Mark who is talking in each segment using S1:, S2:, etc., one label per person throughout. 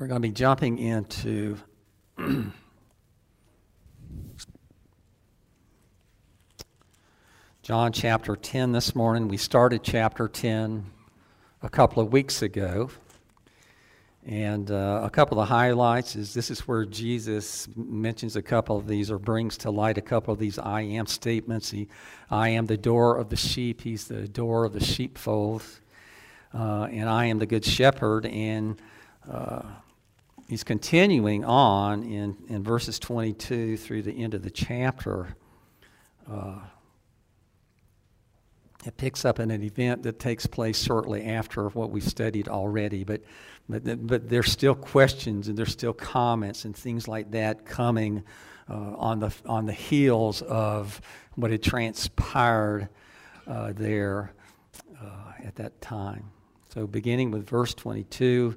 S1: We're going to be jumping into John chapter 10 this morning. We started chapter 10 a couple of weeks ago. And uh, a couple of the highlights is this is where Jesus mentions a couple of these or brings to light a couple of these I am statements. He, I am the door of the sheep, He's the door of the sheepfold. Uh, and I am the good shepherd. And uh, he's continuing on in, in verses 22 through the end of the chapter. Uh, it picks up in an event that takes place shortly after what we've studied already, but, but, but there's still questions and there's still comments and things like that coming uh, on, the, on the heels of what had transpired uh, there uh, at that time. So, beginning with verse 22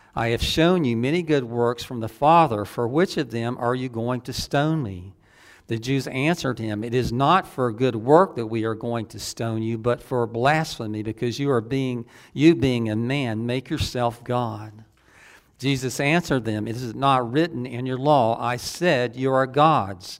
S1: I have shown you many good works from the Father. For which of them are you going to stone me? The Jews answered him, It is not for a good work that we are going to stone you, but for blasphemy, because you are being you being a man, make yourself God. Jesus answered them, It is not written in your law, I said you are gods.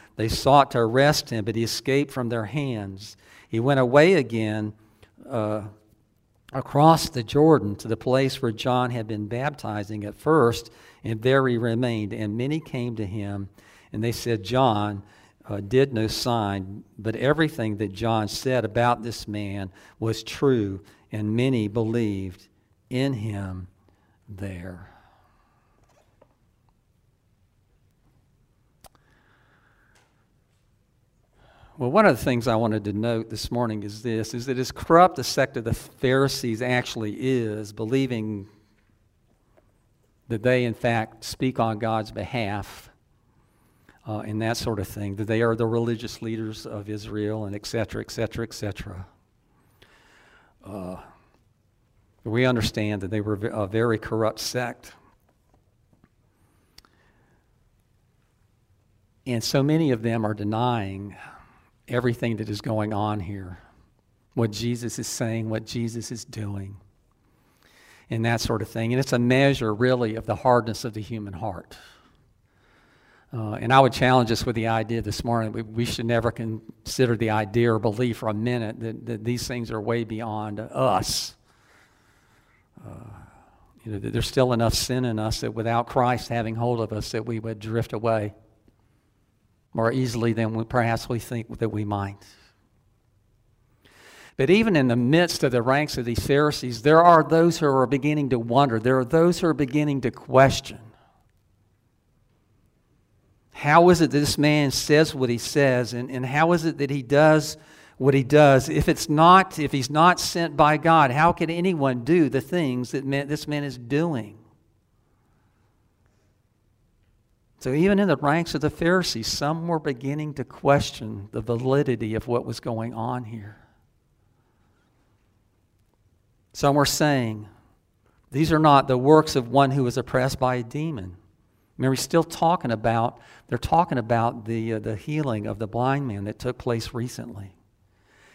S1: they sought to arrest him, but he escaped from their hands. He went away again uh, across the Jordan to the place where John had been baptizing at first, and there he remained. And many came to him, and they said, John uh, did no sign, but everything that John said about this man was true, and many believed in him there. Well, one of the things I wanted to note this morning is this is that as corrupt a sect of the Pharisees actually is, believing that they in fact speak on God's behalf uh, and that sort of thing, that they are the religious leaders of Israel and et cetera, et cetera, et cetera. Uh, we understand that they were a very corrupt sect. And so many of them are denying everything that is going on here, what Jesus is saying, what Jesus is doing, and that sort of thing. And it's a measure, really, of the hardness of the human heart. Uh, and I would challenge us with the idea this morning we, we should never consider the idea or believe for a minute that, that these things are way beyond us. Uh, you know, there's still enough sin in us that without Christ having hold of us, that we would drift away more easily than we, perhaps we think that we might. But even in the midst of the ranks of these Pharisees, there are those who are beginning to wonder. There are those who are beginning to question. How is it that this man says what he says? And, and how is it that he does what he does? If it's not, if he's not sent by God, how can anyone do the things that man, this man is doing? So, even in the ranks of the Pharisees, some were beginning to question the validity of what was going on here. Some were saying, These are not the works of one who was oppressed by a demon. Remember, he's still talking about, they're talking about the, uh, the healing of the blind man that took place recently.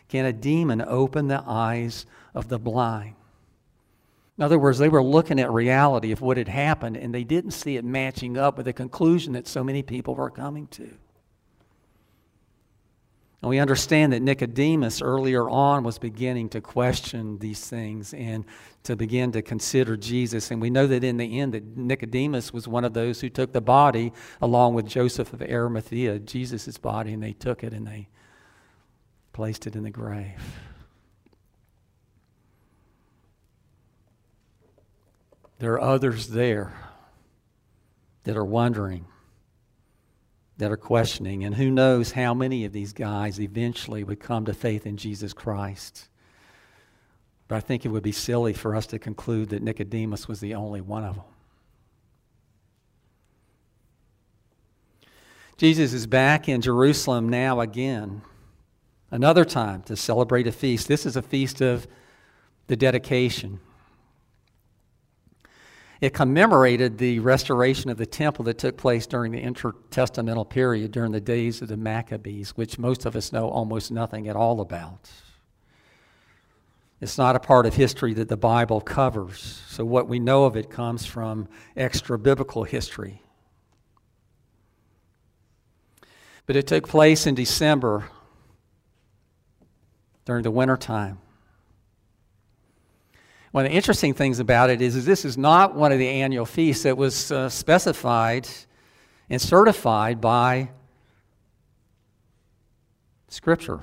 S1: can a demon open the eyes of the blind? In other words, they were looking at reality of what had happened and they didn't see it matching up with the conclusion that so many people were coming to. And we understand that Nicodemus earlier on was beginning to question these things and to begin to consider Jesus. And we know that in the end that Nicodemus was one of those who took the body along with Joseph of Arimathea, Jesus' body, and they took it and they placed it in the grave. There are others there that are wondering, that are questioning, and who knows how many of these guys eventually would come to faith in Jesus Christ. But I think it would be silly for us to conclude that Nicodemus was the only one of them. Jesus is back in Jerusalem now again, another time to celebrate a feast. This is a feast of the dedication. It commemorated the restoration of the temple that took place during the intertestamental period, during the days of the Maccabees, which most of us know almost nothing at all about. It's not a part of history that the Bible covers. So, what we know of it comes from extra biblical history. But it took place in December during the wintertime. One of the interesting things about it is, is this is not one of the annual feasts that was uh, specified and certified by Scripture.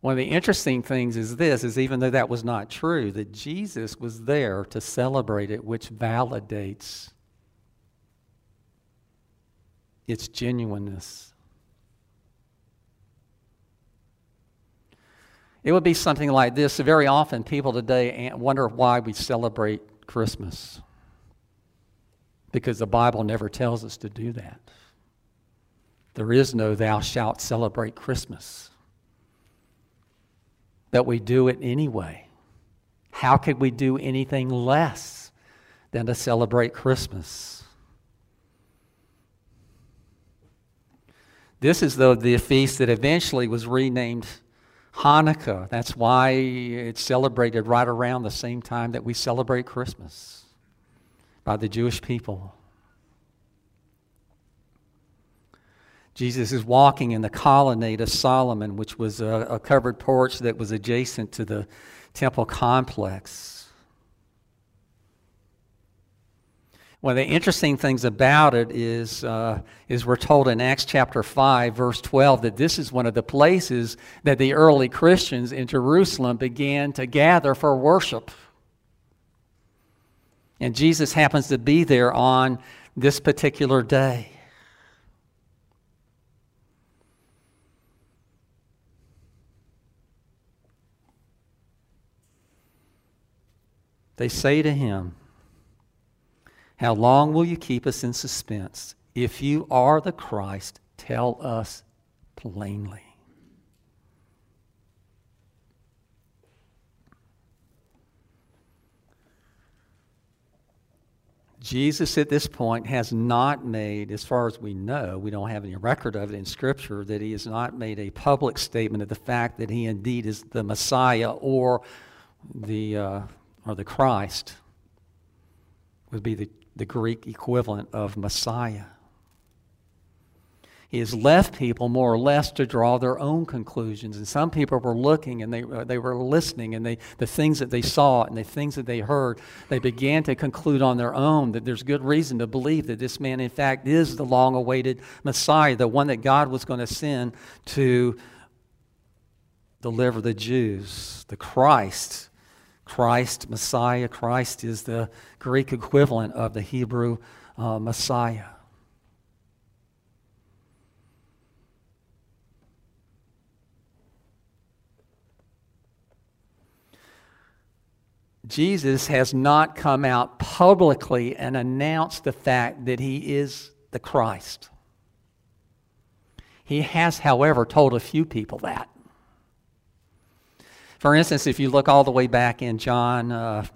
S1: One of the interesting things is this is even though that was not true, that Jesus was there to celebrate it, which validates its genuineness. It would be something like this. Very often, people today wonder why we celebrate Christmas. Because the Bible never tells us to do that. There is no thou shalt celebrate Christmas. But we do it anyway. How could we do anything less than to celebrate Christmas? This is the, the feast that eventually was renamed Hanukkah. That's why it's celebrated right around the same time that we celebrate Christmas by the Jewish people. Jesus is walking in the colonnade of Solomon, which was a, a covered porch that was adjacent to the temple complex. One of the interesting things about it is, uh, is we're told in Acts chapter 5, verse 12, that this is one of the places that the early Christians in Jerusalem began to gather for worship. And Jesus happens to be there on this particular day. They say to him, how long will you keep us in suspense? If you are the Christ, tell us plainly. Jesus at this point has not made, as far as we know, we don't have any record of it in Scripture, that he has not made a public statement of the fact that he indeed is the Messiah or the, uh, or the Christ, would be the the Greek equivalent of Messiah. He has left people more or less to draw their own conclusions. And some people were looking and they, uh, they were listening, and they, the things that they saw and the things that they heard, they began to conclude on their own that there's good reason to believe that this man, in fact, is the long awaited Messiah, the one that God was going to send to deliver the Jews, the Christ Christ, Messiah. Christ is the Greek equivalent of the Hebrew uh, Messiah. Jesus has not come out publicly and announced the fact that he is the Christ. He has, however, told a few people that. For instance, if you look all the way back in John uh,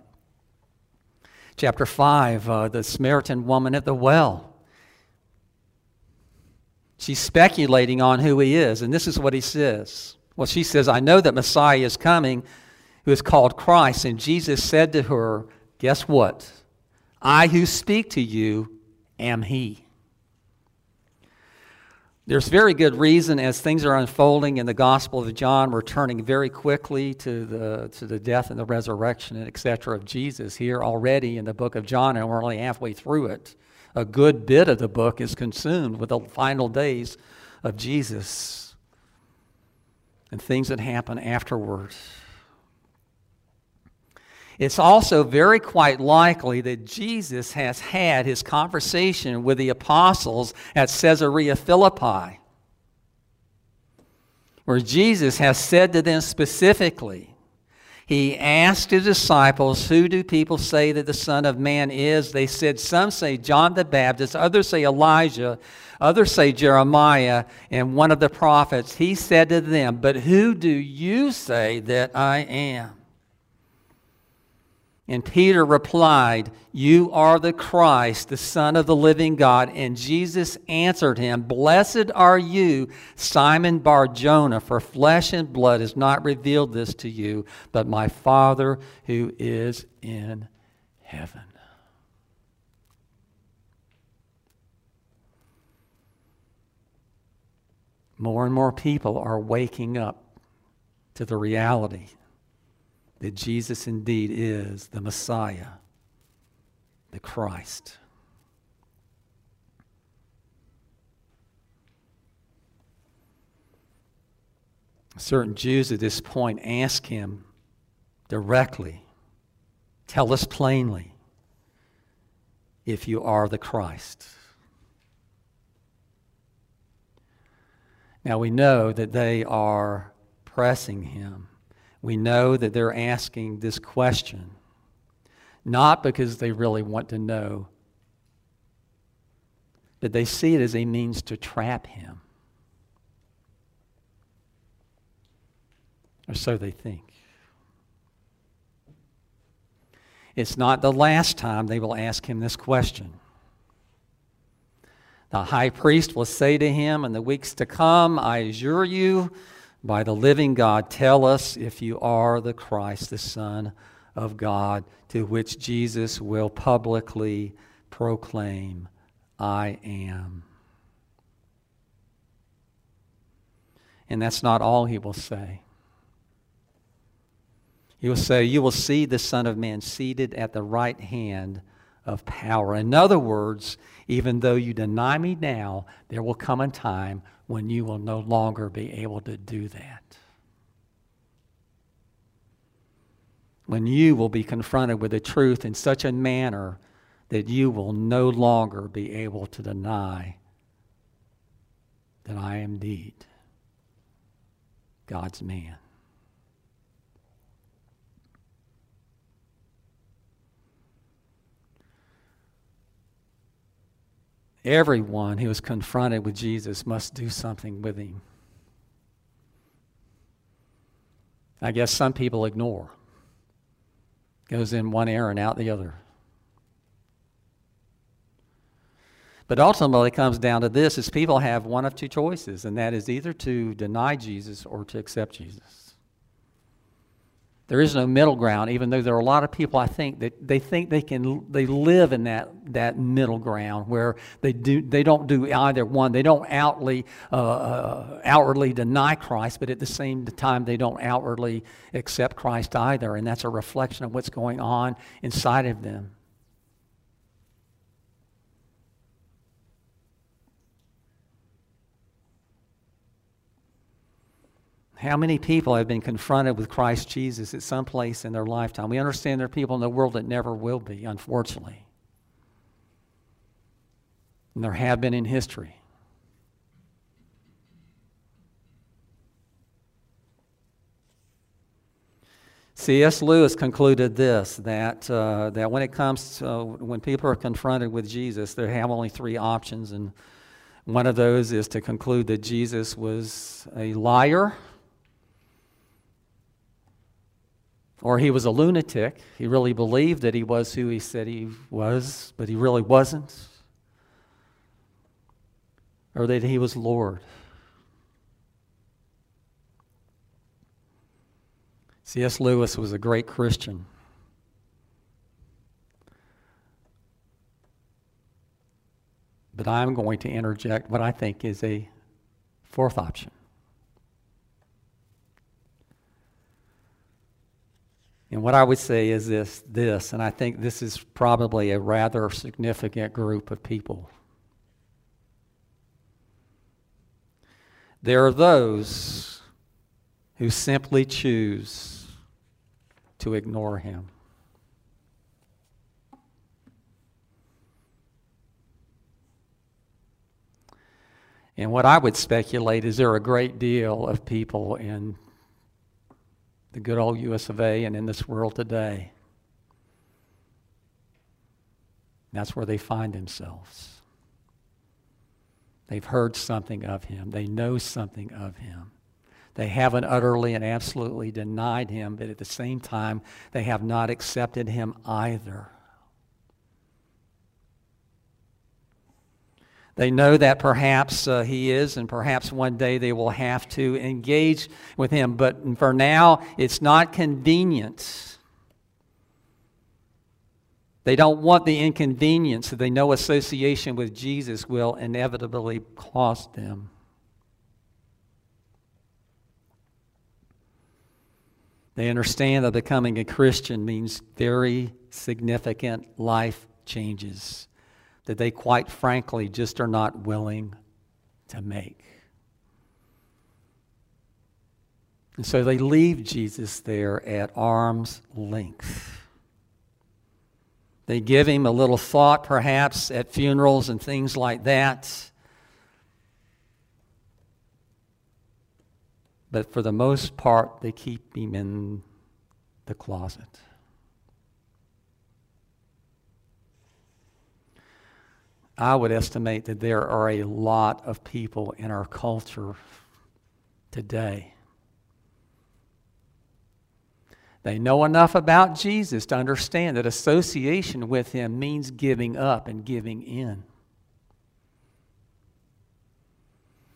S1: chapter 5, uh, the Samaritan woman at the well, She's speculating on who he is, and this is what he says. Well, she says, I know that Messiah is coming, who is called Christ. And Jesus said to her, Guess what? I who speak to you am he. There's very good reason as things are unfolding in the Gospel of John, we're turning very quickly to the, to the death and the resurrection and etc. of Jesus here already in the book of John, and we're only halfway through it a good bit of the book is consumed with the final days of Jesus and things that happen afterwards. It's also very quite likely that Jesus has had his conversation with the apostles at Caesarea Philippi, where Jesus has said to them specifically, he asked his disciples, Who do people say that the Son of Man is? They said, Some say John the Baptist, others say Elijah, others say Jeremiah, and one of the prophets. He said to them, But who do you say that I am? And Peter replied, You are the Christ, the Son of the living God. And Jesus answered him, Blessed are you, Simon Bar Jonah, for flesh and blood has not revealed this to you, but my Father who is in heaven. More and more people are waking up to the reality that Jesus indeed is the Messiah, the Christ. Certain Jews at this point ask him directly, Tell us plainly if you are the Christ. Now we know that they are pressing him we know that they're asking this question not because they really want to know, but they see it as a means to trap him. Or so they think. It's not the last time they will ask him this question. The high priest will say to him in the weeks to come, I assure you, by the living God, tell us if you are the Christ, the Son of God, to which Jesus will publicly proclaim, I am. And that's not all he will say. He will say, You will see the Son of Man seated at the right hand of power. In other words, even though you deny me now, there will come a time when you will no longer be able to do that. When you will be confronted with the truth in such a manner that you will no longer be able to deny that I am indeed God's man. Everyone who is confronted with Jesus must do something with him. I guess some people ignore. Goes in one ear and out the other. But ultimately, it comes down to this: is people have one of two choices, and that is either to deny Jesus or to accept Jesus. There is no middle ground, even though there are a lot of people I think that they think they can they live in that that middle ground where they do they don't do either one. They don't outly uh, uh, outwardly deny Christ, but at the same time they don't outwardly accept Christ either, and that's a reflection of what's going on inside of them. How many people have been confronted with Christ Jesus at some place in their lifetime? We understand there are people in the world that never will be, unfortunately. And there have been in history. C.S. Lewis concluded this that, uh, that when it comes to uh, when people are confronted with Jesus, they have only three options. And one of those is to conclude that Jesus was a liar Or he was a lunatic. He really believed that he was who he said he was, but he really wasn't. or that he was Lord. C.S. Lewis was a great Christian. But I'm going to interject what I think is a fourth option. And what I would say is this, this, and I think this is probably a rather significant group of people. There are those who simply choose to ignore him. And what I would speculate is there are a great deal of people in the good old US of A and in this world today. That's where they find themselves. They've heard something of him, they know something of him. They haven't utterly and absolutely denied him, but at the same time, they have not accepted him either. They know that perhaps uh, he is, and perhaps one day they will have to engage with him. But for now, it's not convenient. They don't want the inconvenience that they know association with Jesus will inevitably cost them. They understand that becoming a Christian means very significant life changes that they quite frankly just are not willing to make. And so they leave Jesus there at arm's length. They give him a little thought, perhaps, at funerals and things like that. But for the most part, they keep him in the closet. I would estimate that there are a lot of people in our culture today. They know enough about Jesus to understand that association with him means giving up and giving in.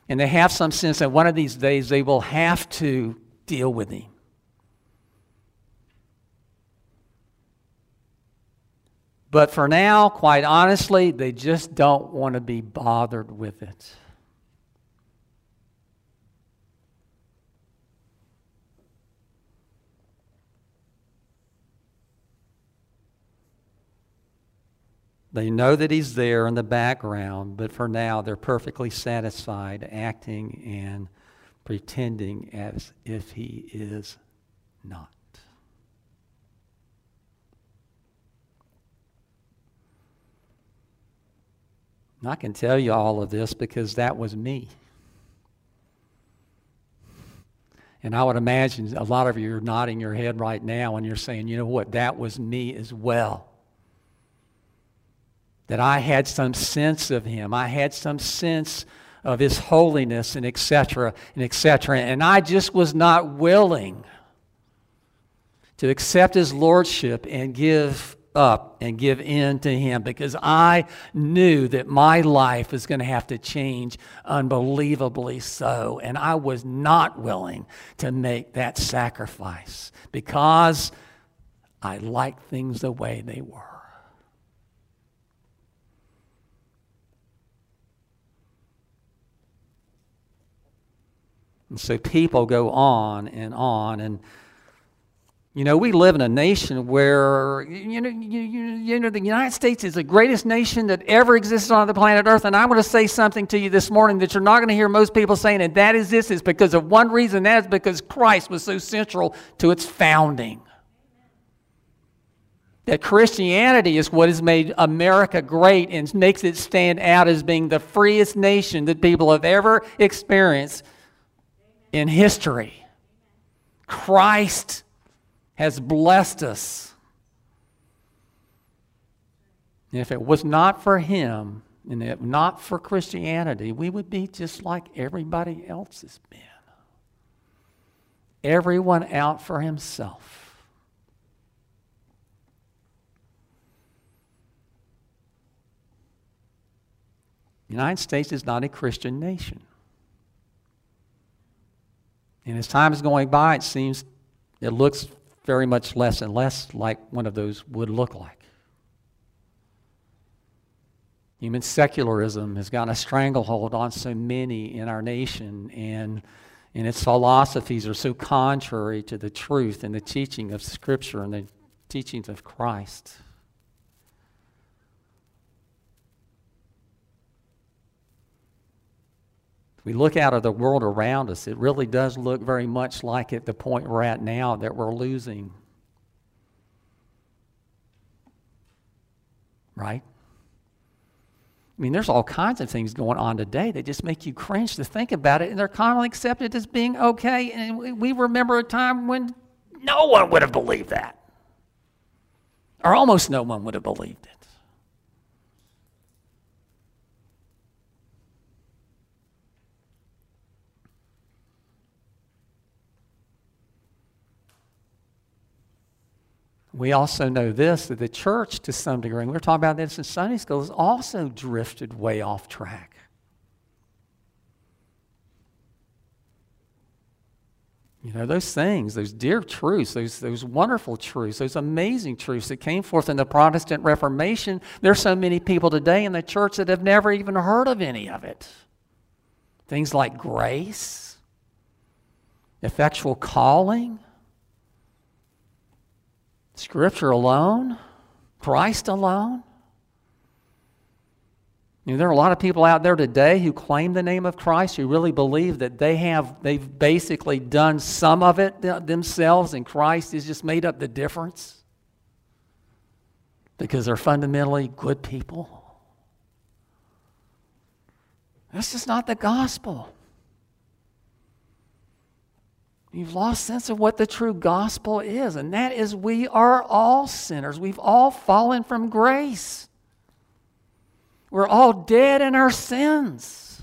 S1: And they have some sense that one of these days they will have to deal with him. But for now, quite honestly, they just don't want to be bothered with it. They know that he's there in the background, but for now they're perfectly satisfied acting and pretending as if he is not. I can tell you all of this because that was me. And I would imagine a lot of you are nodding your head right now and you're saying, you know what, that was me as well. That I had some sense of him. I had some sense of his holiness and etc. and etc. And I just was not willing to accept his lordship and give up and give in to Him because I knew that my life was going to have to change unbelievably so. And I was not willing to make that sacrifice because I liked things the way they were. And so people go on and on and you know, we live in a nation where, you know, you, you, know, the United States is the greatest nation that ever existed on the planet Earth. And I want to say something to you this morning that you're not going to hear most people saying, and that is this, is because of one reason. That is because Christ was so central to its founding. That Christianity is what has made America great and makes it stand out as being the freest nation that people have ever experienced in history. Christ has blessed us. And if it was not for him, and if not for Christianity, we would be just like everybody else has been. Everyone out for himself. The United States is not a Christian nation. And as time is going by, it seems it looks very much less and less like one of those would look like. Human secularism has gotten a stranglehold on so many in our nation, and, and its philosophies are so contrary to the truth and the teaching of Scripture and the teachings of Christ. We look out at the world around us, it really does look very much like at the point we're at now that we're losing. Right? I mean, there's all kinds of things going on today that just make you cringe to think about it, and they're commonly accepted as being okay. And we remember a time when no one would have believed that, or almost no one would have believed it. We also know this that the church, to some degree, and we were talking about this in Sunday school, has also drifted way off track. You know, those things, those dear truths, those, those wonderful truths, those amazing truths that came forth in the Protestant Reformation, there's so many people today in the church that have never even heard of any of it. Things like grace, effectual calling, Scripture alone? Christ alone? You know, there are a lot of people out there today who claim the name of Christ who really believe that they have they've basically done some of it themselves and Christ has just made up the difference because they're fundamentally good people. That's just not the gospel. You've lost sense of what the true gospel is, and that is we are all sinners. We've all fallen from grace. We're all dead in our sins.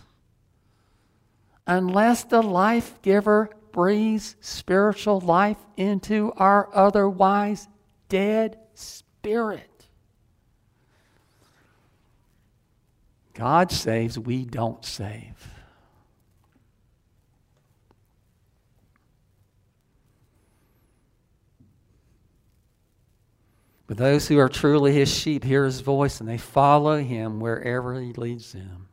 S1: Unless the life giver breathes spiritual life into our otherwise dead spirit. God saves, we don't save. But those who are truly his sheep hear his voice and they follow him wherever he leads them.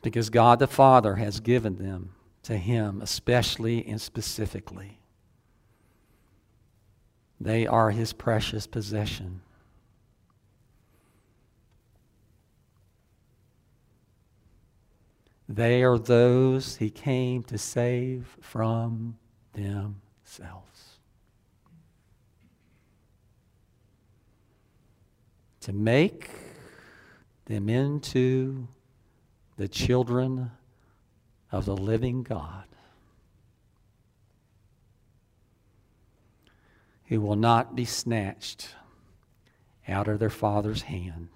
S1: Because God the Father has given them to him, especially and specifically. They are his precious possession. They are those he came to save from themselves. To make them into the children of the living God who will not be snatched out of their Father's hand.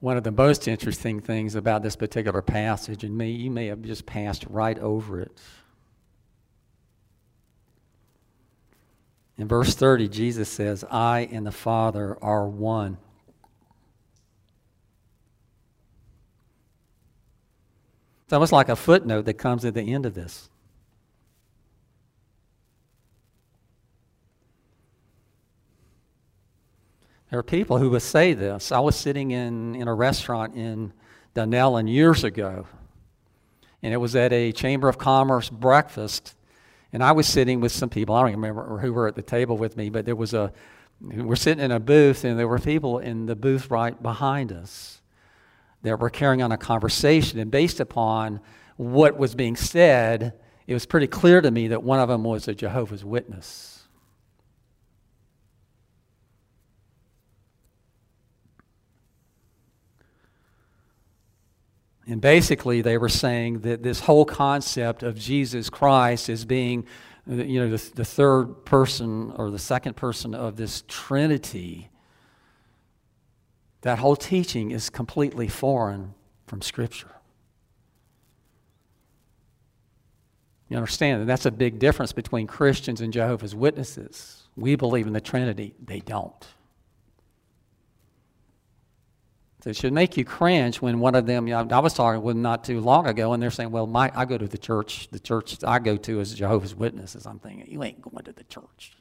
S1: One of the most interesting things about this particular passage, and me, you may have just passed right over it. In verse 30, Jesus says, I and the Father are one. It's almost like a footnote that comes at the end of this. There are people who would say this. I was sitting in, in a restaurant in Dunellen years ago, and it was at a Chamber of Commerce breakfast, and I was sitting with some people. I don't remember who were at the table with me, but there was a, we're sitting in a booth, and there were people in the booth right behind us that were carrying on a conversation, and based upon what was being said, it was pretty clear to me that one of them was a Jehovah's Witness. And basically, they were saying that this whole concept of Jesus Christ as being, you know, the, the third person or the second person of this Trinity That whole teaching is completely foreign from Scripture. You understand? And that's a big difference between Christians and Jehovah's Witnesses. We believe in the Trinity, they don't. So it should make you cringe when one of them, you know, I was talking with not too long ago, and they're saying, Well, my, I go to the church. The church I go to is Jehovah's Witnesses. I'm thinking, You ain't going to the church.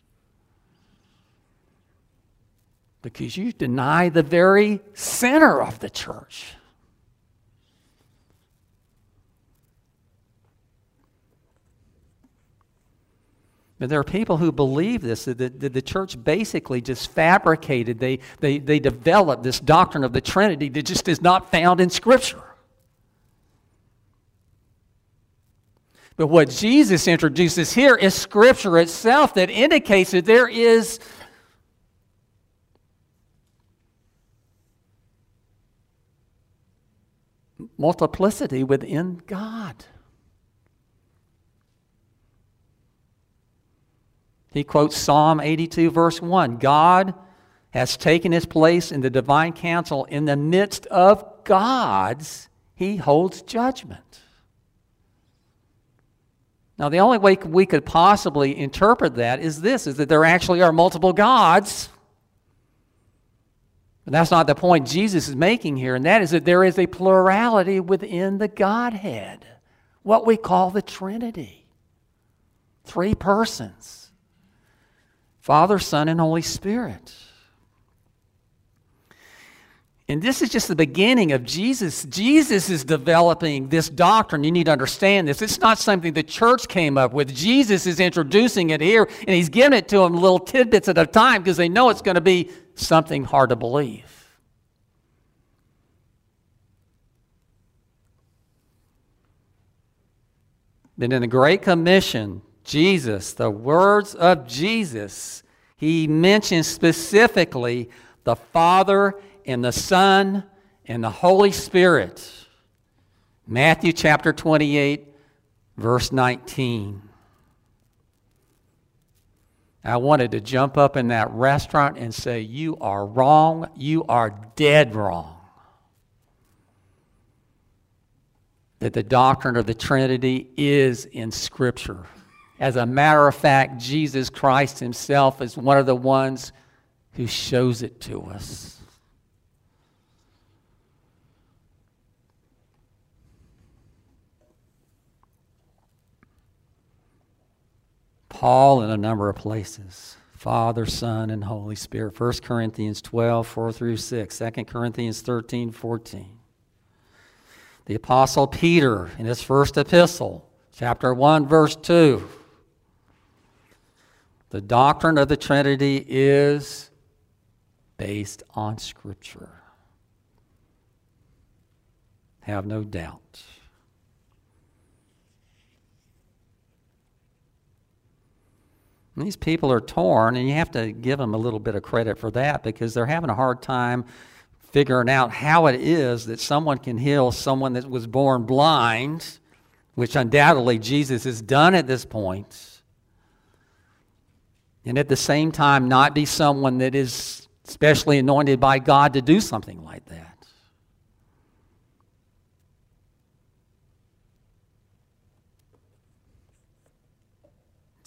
S1: Because you deny the very center of the church. But there are people who believe this, that the, that the church basically just fabricated, they, they, they developed this doctrine of the Trinity that just is not found in Scripture. But what Jesus introduces here is Scripture itself that indicates that there is multiplicity within God. He quotes Psalm 82, verse 1 God has taken his place in the divine council. In the midst of gods, he holds judgment. Now, the only way we could possibly interpret that is this is that there actually are multiple gods. But that's not the point Jesus is making here, and that is that there is a plurality within the Godhead, what we call the Trinity. Three persons. Father, Son, and Holy Spirit. And this is just the beginning of Jesus. Jesus is developing this doctrine. You need to understand this. It's not something the church came up with. Jesus is introducing it here, and he's giving it to them little tidbits at a time because they know it's going to be something hard to believe. Then in the Great Commission, Jesus, the words of Jesus, he mentions specifically the Father and the Son and the Holy Spirit. Matthew chapter 28, verse 19. I wanted to jump up in that restaurant and say, You are wrong. You are dead wrong. That the doctrine of the Trinity is in Scripture. As a matter of fact, Jesus Christ himself is one of the ones who shows it to us. Paul in a number of places. Father, Son, and Holy Spirit. 1 Corinthians 12, 4 through 6. 2 Corinthians 13, 14. The Apostle Peter in his first epistle, chapter 1, verse 2. The doctrine of the Trinity is based on Scripture. Have no doubt. And these people are torn, and you have to give them a little bit of credit for that because they're having a hard time figuring out how it is that someone can heal someone that was born blind, which undoubtedly Jesus has done at this point and at the same time not be someone that is specially anointed by God to do something like that.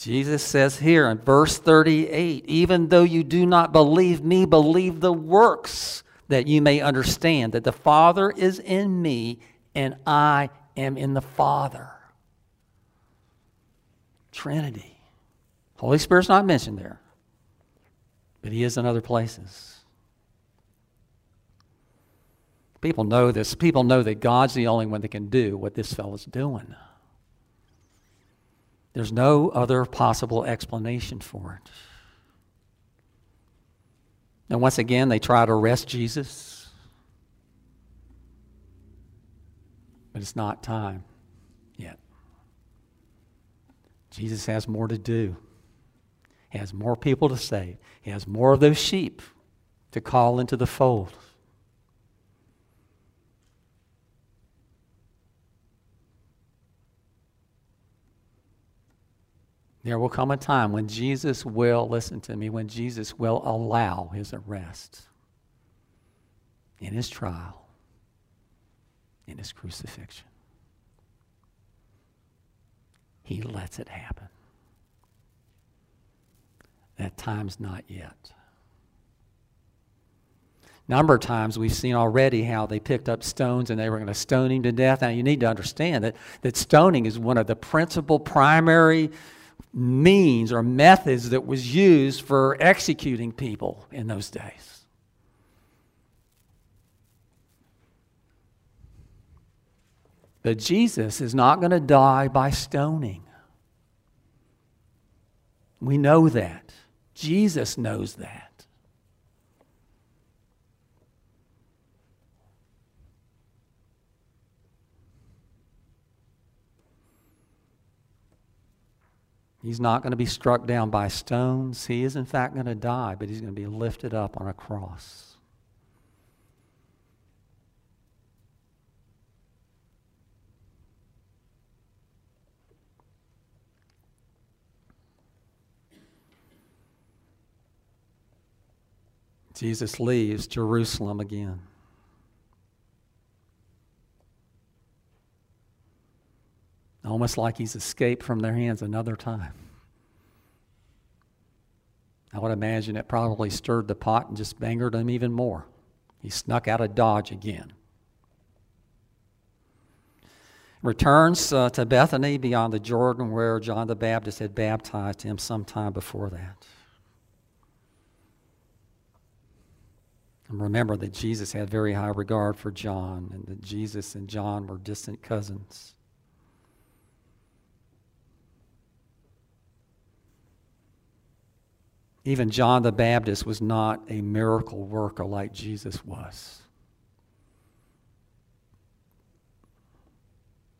S1: Jesus says here in verse 38 even though you do not believe me, believe the works that you may understand that the Father is in me and I am in the Father. Trinity. Holy Spirit's not mentioned there, but He is in other places. People know this. People know that God's the only one that can do what this fellow's doing. There's no other possible explanation for it. And once again, they try to arrest Jesus. But it's not time yet. Jesus has more to do. He has more people to save. He has more of those sheep to call into the fold. There will come a time when Jesus will, listen to me, when Jesus will allow his arrest. in his trial, in his crucifixion. He lets it happen. That time's not yet. Number of times we've seen already how they picked up stones and they were going to stone him to death. Now you need to understand that, that stoning is one of the principal primary means or methods that was used for executing people in those days. But Jesus is not going to die by stoning. We know that. Jesus knows that. He's not going to be struck down by stones. He is, in fact, going to die, but he's going to be lifted up on a cross. Jesus leaves Jerusalem again. Almost like he's escaped from their hands another time. I would imagine it probably stirred the pot and just angered him even more. He snuck out of Dodge again. Returns uh, to Bethany beyond the Jordan where John the Baptist had baptized him sometime before that. And remember that Jesus had very high regard for John and that Jesus and John were distant cousins. Even John the Baptist was not a miracle worker like Jesus was.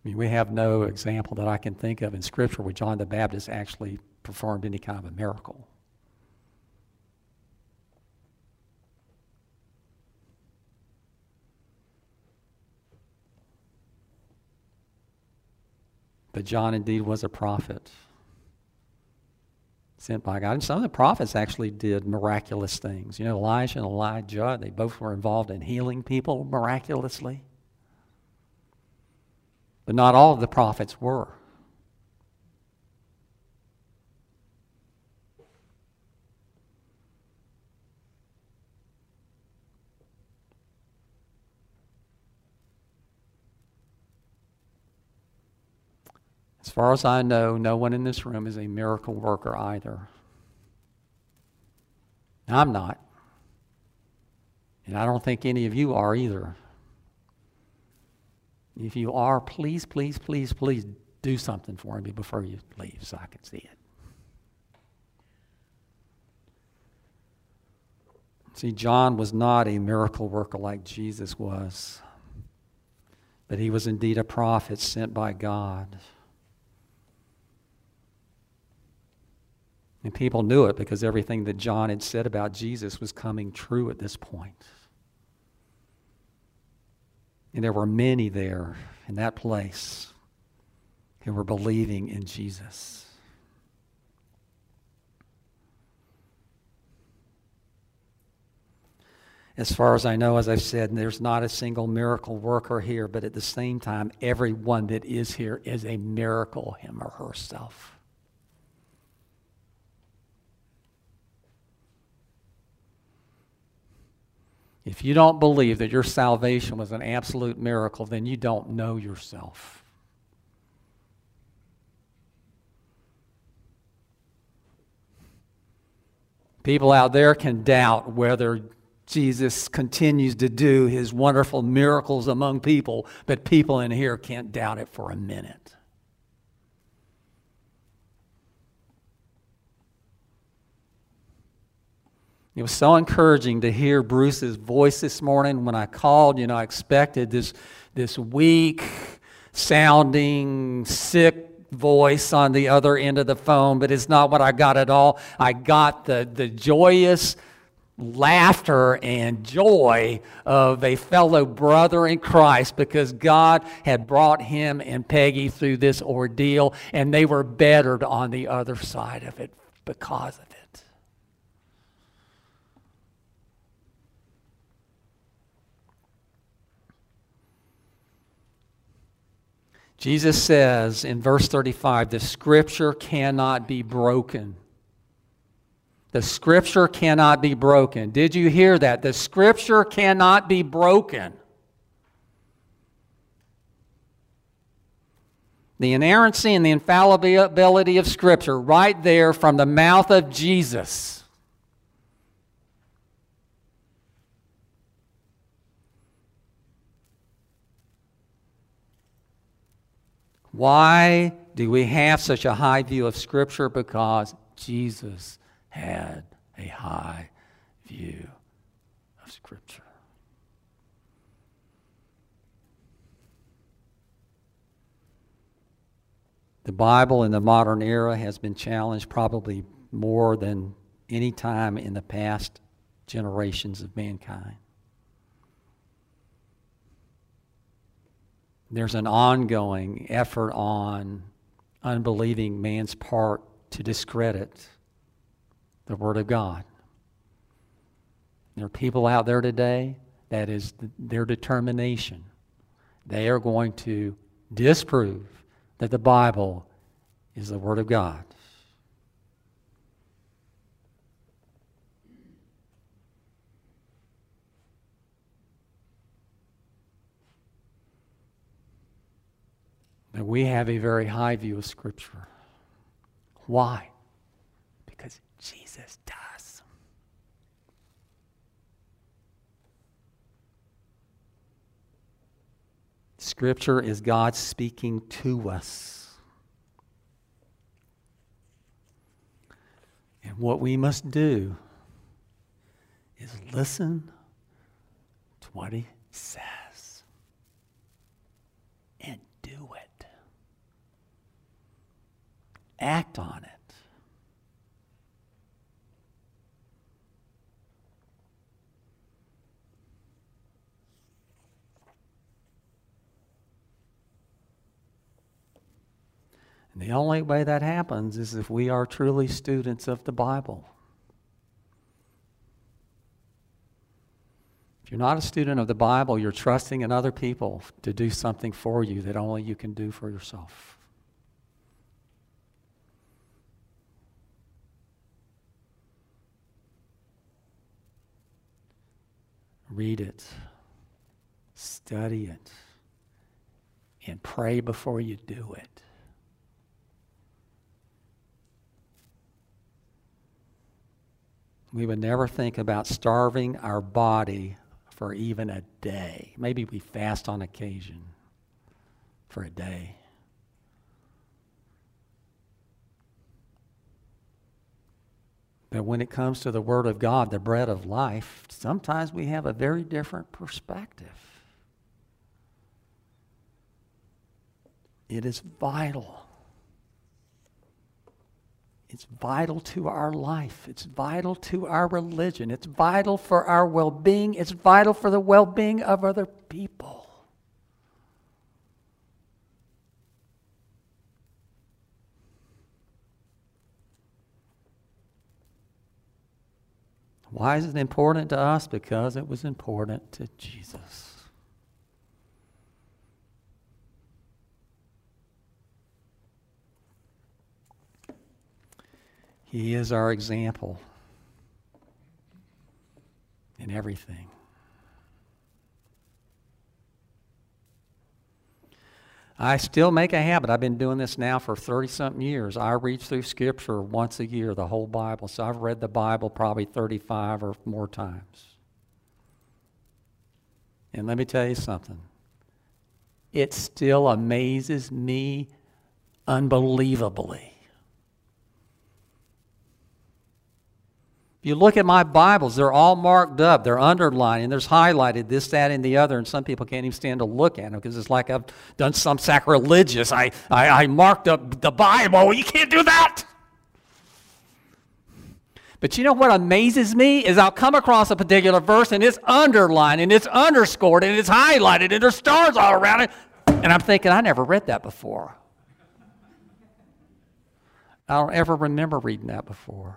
S1: I mean, we have no example that I can think of in Scripture where John the Baptist actually performed any kind of a miracle. But John indeed was a prophet sent by God. And some of the prophets actually did miraculous things. You know, Elijah and Elisha, they both were involved in healing people miraculously. But not all of the prophets were. As far as I know, no one in this room is a miracle worker either. I'm not. And I don't think any of you are either. If you are, please, please, please, please do something for me before you leave so I can see it. See, John was not a miracle worker like Jesus was, but he was indeed a prophet sent by God. And people knew it because everything that John had said about Jesus was coming true at this point. And there were many there in that place who were believing in Jesus. As far as I know, as I've said, there's not a single miracle worker here, but at the same time, everyone that is here is a miracle, him or herself. If you don't believe that your salvation was an absolute miracle, then you don't know yourself. People out there can doubt whether Jesus continues to do his wonderful miracles among people, but people in here can't doubt it for a minute. It was so encouraging to hear Bruce's voice this morning. When I called, you know, I expected this, this weak sounding, sick voice on the other end of the phone, but it's not what I got at all. I got the, the joyous laughter and joy of a fellow brother in Christ because God had brought him and Peggy through this ordeal and they were bettered on the other side of it because of it. Jesus says in verse 35 the scripture cannot be broken. The scripture cannot be broken. Did you hear that? The scripture cannot be broken. The inerrancy and the infallibility of scripture right there from the mouth of Jesus. Why do we have such a high view of Scripture? Because Jesus had a high view of Scripture. The Bible in the modern era has been challenged probably more than any time in the past generations of mankind. There's an ongoing effort on unbelieving man's part to discredit the Word of God. There are people out there today that is their determination. They are going to disprove that the Bible is the Word of God. That we have a very high view of Scripture. Why? Because Jesus does. Scripture is God speaking to us. And what we must do is listen to what He says and do it, act on it. And the only way that happens is if we are truly students of the Bible. If you're not a student of the Bible, you're trusting in other people to do something for you that only you can do for yourself. Read it, study it, and pray before you do it. we would never think about starving our body for even a day. Maybe we fast on occasion for a day. But when it comes to the Word of God, the bread of life, sometimes we have a very different perspective. It is vital it's vital to our life. It's vital to our religion. It's vital for our well being. It's vital for the well being of other people. Why is it important to us? Because it was important to Jesus. He is our example in everything. I still make a habit. I've been doing this now for 30 something years. I read through Scripture once a year, the whole Bible. So I've read the Bible probably 35 or more times. And let me tell you something it still amazes me unbelievably you look at my Bibles, they're all marked up, they're underlined, and there's highlighted this, that, and the other, and some people can't even stand to look at them because it's like I've done some sacrilegious. I, I, I marked up the Bible. You can't do that. But you know what amazes me is I'll come across a particular verse and it's underlined and it's underscored and it's highlighted and there's stars all around it. And I'm thinking, I never read that before. I don't ever remember reading that before.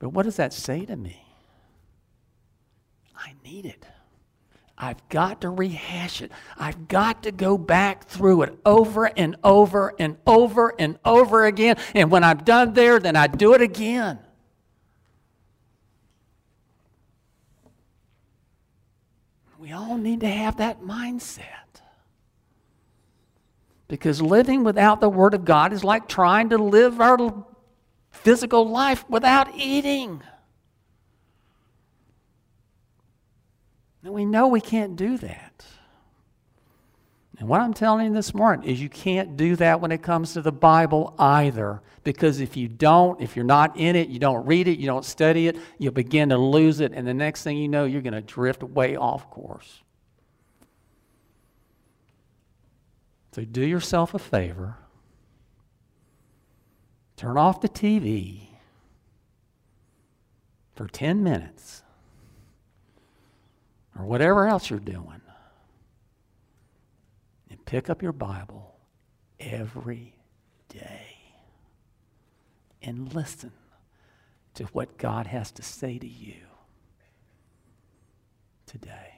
S1: But what does that say to me? I need it. I've got to rehash it. I've got to go back through it over and over and over and over again. And when I'm done there, then I do it again. We all need to have that mindset. Because living without the Word of God is like trying to live our physical life without eating. And we know we can't do that. And what I'm telling you this morning is you can't do that when it comes to the Bible either. Because if you don't, if you're not in it, you don't read it, you don't study it, you'll begin to lose it. And the next thing you know, you're going to drift way off course. So do yourself a favor. Turn off the TV for 10 minutes or whatever else you're doing. And pick up your Bible every day and listen to what God has to say to you today.